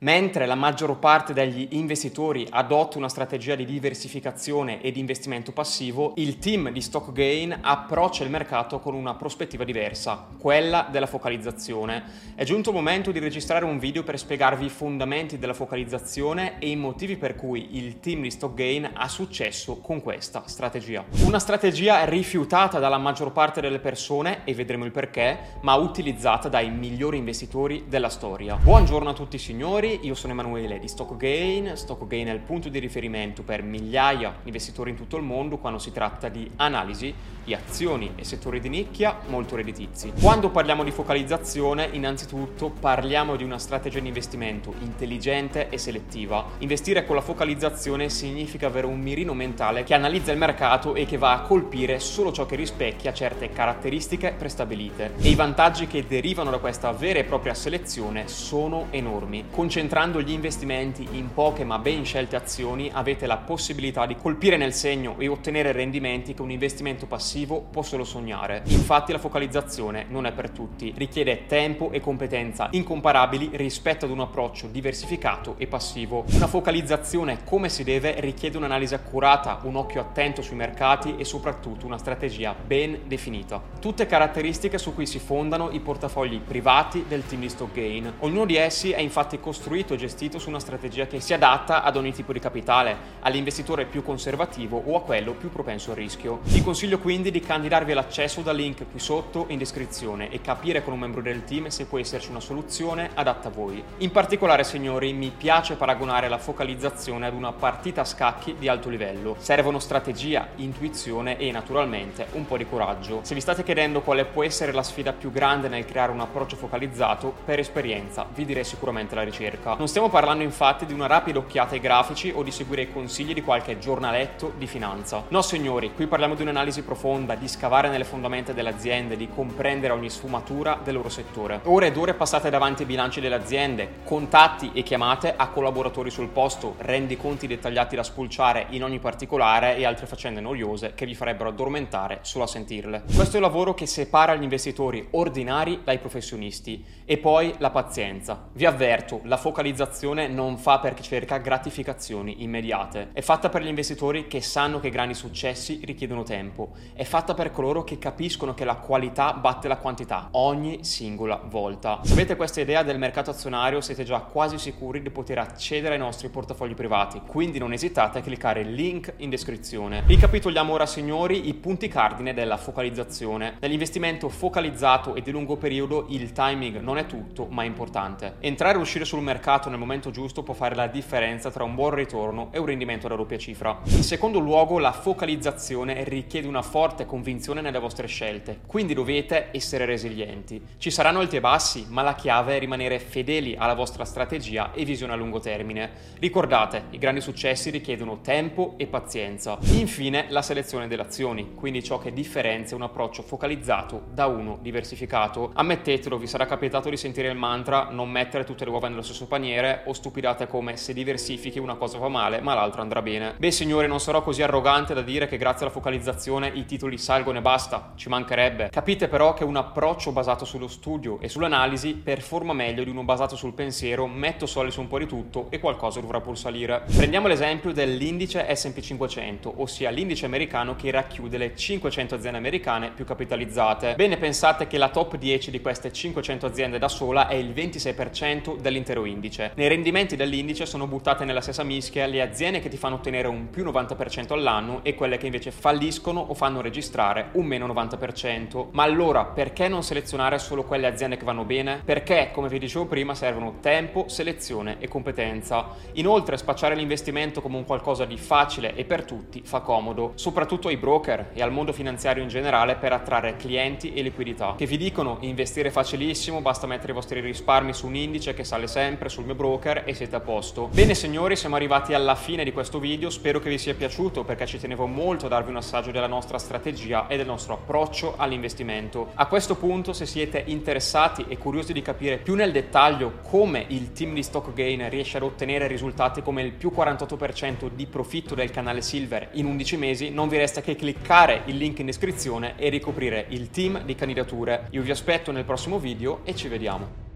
Mentre la maggior parte degli investitori adotta una strategia di diversificazione e di investimento passivo, il team di Stock Gain approccia il mercato con una prospettiva diversa, quella della focalizzazione. È giunto il momento di registrare un video per spiegarvi i fondamenti della focalizzazione e i motivi per cui il team di Stock Gain ha successo con questa strategia. Una strategia rifiutata dalla maggior parte delle persone, e vedremo il perché, ma utilizzata dai migliori investitori della storia. Buongiorno a tutti signori investitori, io sono Emanuele di StockGain. StockGain è il punto di riferimento per migliaia di investitori in tutto il mondo quando si tratta di analisi di azioni e settori di nicchia molto redditizi. Quando parliamo di focalizzazione, innanzitutto parliamo di una strategia di investimento intelligente e selettiva. Investire con la focalizzazione significa avere un mirino mentale che analizza il mercato e che va a colpire solo ciò che rispecchia certe caratteristiche prestabilite. E i vantaggi che derivano da questa vera e propria selezione sono enormi. Concentrando gli investimenti in poche ma ben scelte azioni avete la possibilità di colpire nel segno e ottenere rendimenti che un investimento passivo può solo sognare. Infatti la focalizzazione non è per tutti, richiede tempo e competenza incomparabili rispetto ad un approccio diversificato e passivo. Una focalizzazione come si deve richiede un'analisi accurata, un occhio attento sui mercati e soprattutto una strategia ben definita. Tutte caratteristiche su cui si fondano i portafogli privati del team di Stock Gain. Ognuno di essi è infatti costruito e gestito su una strategia che si adatta ad ogni tipo di capitale, all'investitore più conservativo o a quello più propenso al rischio. Vi consiglio quindi di candidarvi all'accesso dal link qui sotto in descrizione e capire con un membro del team se può esserci una soluzione adatta a voi. In particolare, signori, mi piace paragonare la focalizzazione ad una partita a scacchi di alto livello. Servono strategia, intuizione e naturalmente un po' di coraggio. Se vi state chiedendo quale può essere la sfida più grande nel creare un approccio focalizzato, per esperienza vi direi sicuramente la ricerca. Non stiamo parlando infatti di una rapida occhiata ai grafici o di seguire i consigli di qualche giornaletto di finanza. No signori, qui parliamo di un'analisi profonda, di scavare nelle fondamenta delle aziende, di comprendere ogni sfumatura del loro settore. Ore ed ore passate davanti ai bilanci delle aziende, contatti e chiamate a collaboratori sul posto, rendi conti dettagliati da spulciare in ogni particolare e altre faccende noiose che vi farebbero addormentare solo a sentirle. Questo è il lavoro che separa gli investitori ordinari dai professionisti e poi la pazienza. Vi avverto, la focalizzazione non fa per chi cerca gratificazioni immediate. È fatta per gli investitori che sanno che grandi successi richiedono tempo. È fatta per coloro che capiscono che la qualità batte la quantità ogni singola volta. Se avete questa idea del mercato azionario siete già quasi sicuri di poter accedere ai nostri portafogli privati, quindi non esitate a cliccare il link in descrizione. Ricapitoliamo ora signori i punti cardine della focalizzazione. Nell'investimento focalizzato e di lungo periodo il timing non è tutto ma è importante. Entrare e uscire sul mercato nel momento giusto può fare la differenza tra un buon ritorno e un rendimento da doppia cifra. In secondo luogo, la focalizzazione richiede una forte convinzione nelle vostre scelte, quindi dovete essere resilienti. Ci saranno alti e bassi, ma la chiave è rimanere fedeli alla vostra strategia e visione a lungo termine. Ricordate, i grandi successi richiedono tempo e pazienza. Infine, la selezione delle azioni, quindi ciò che differenzia un approccio focalizzato da uno diversificato. Ammettetelo, vi sarà capitato di sentire il mantra non mettere tutte le uova nello stesso paniere o stupidate come se diversifichi una cosa va male ma l'altra andrà bene. Beh signori non sarò così arrogante da dire che grazie alla focalizzazione i titoli salgono e basta, ci mancherebbe. Capite però che un approccio basato sullo studio e sull'analisi performa meglio di uno basato sul pensiero, metto soldi su un po' di tutto e qualcosa dovrà pur salire. Prendiamo l'esempio dell'indice S&P 500, ossia l'indice americano che racchiude le 500 aziende americane più capitalizzate. Bene pensate che la top 10 di queste 500 aziende da sola è il 26% dell'intero indice. Nei rendimenti dell'indice sono buttate nella stessa mischia le aziende che ti fanno ottenere un più 90% all'anno e quelle che invece falliscono o fanno registrare un meno 90%. Ma allora perché non selezionare solo quelle aziende che vanno bene? Perché, come vi dicevo prima, servono tempo, selezione e competenza. Inoltre spacciare l'investimento come un qualcosa di facile e per tutti fa comodo, soprattutto ai broker e al mondo finanziario in generale per attrarre clienti e liquidità, che vi dicono investire facilissimo, basta mettere i vostri risparmi su un indice che sale sempre sul mio broker e siete a posto. Bene signori, siamo arrivati alla fine di questo video, spero che vi sia piaciuto perché ci tenevo molto a darvi un assaggio della nostra strategia e del nostro approccio all'investimento. A questo punto, se siete interessati e curiosi di capire più nel dettaglio come il team di Stock Gain riesce ad ottenere risultati come il più 48% di profitto del canale Silver in 11 mesi, non vi resta che cliccare il link in descrizione e ricoprire il team di candidature. Io vi aspetto nel prossimo video e ci vediamo.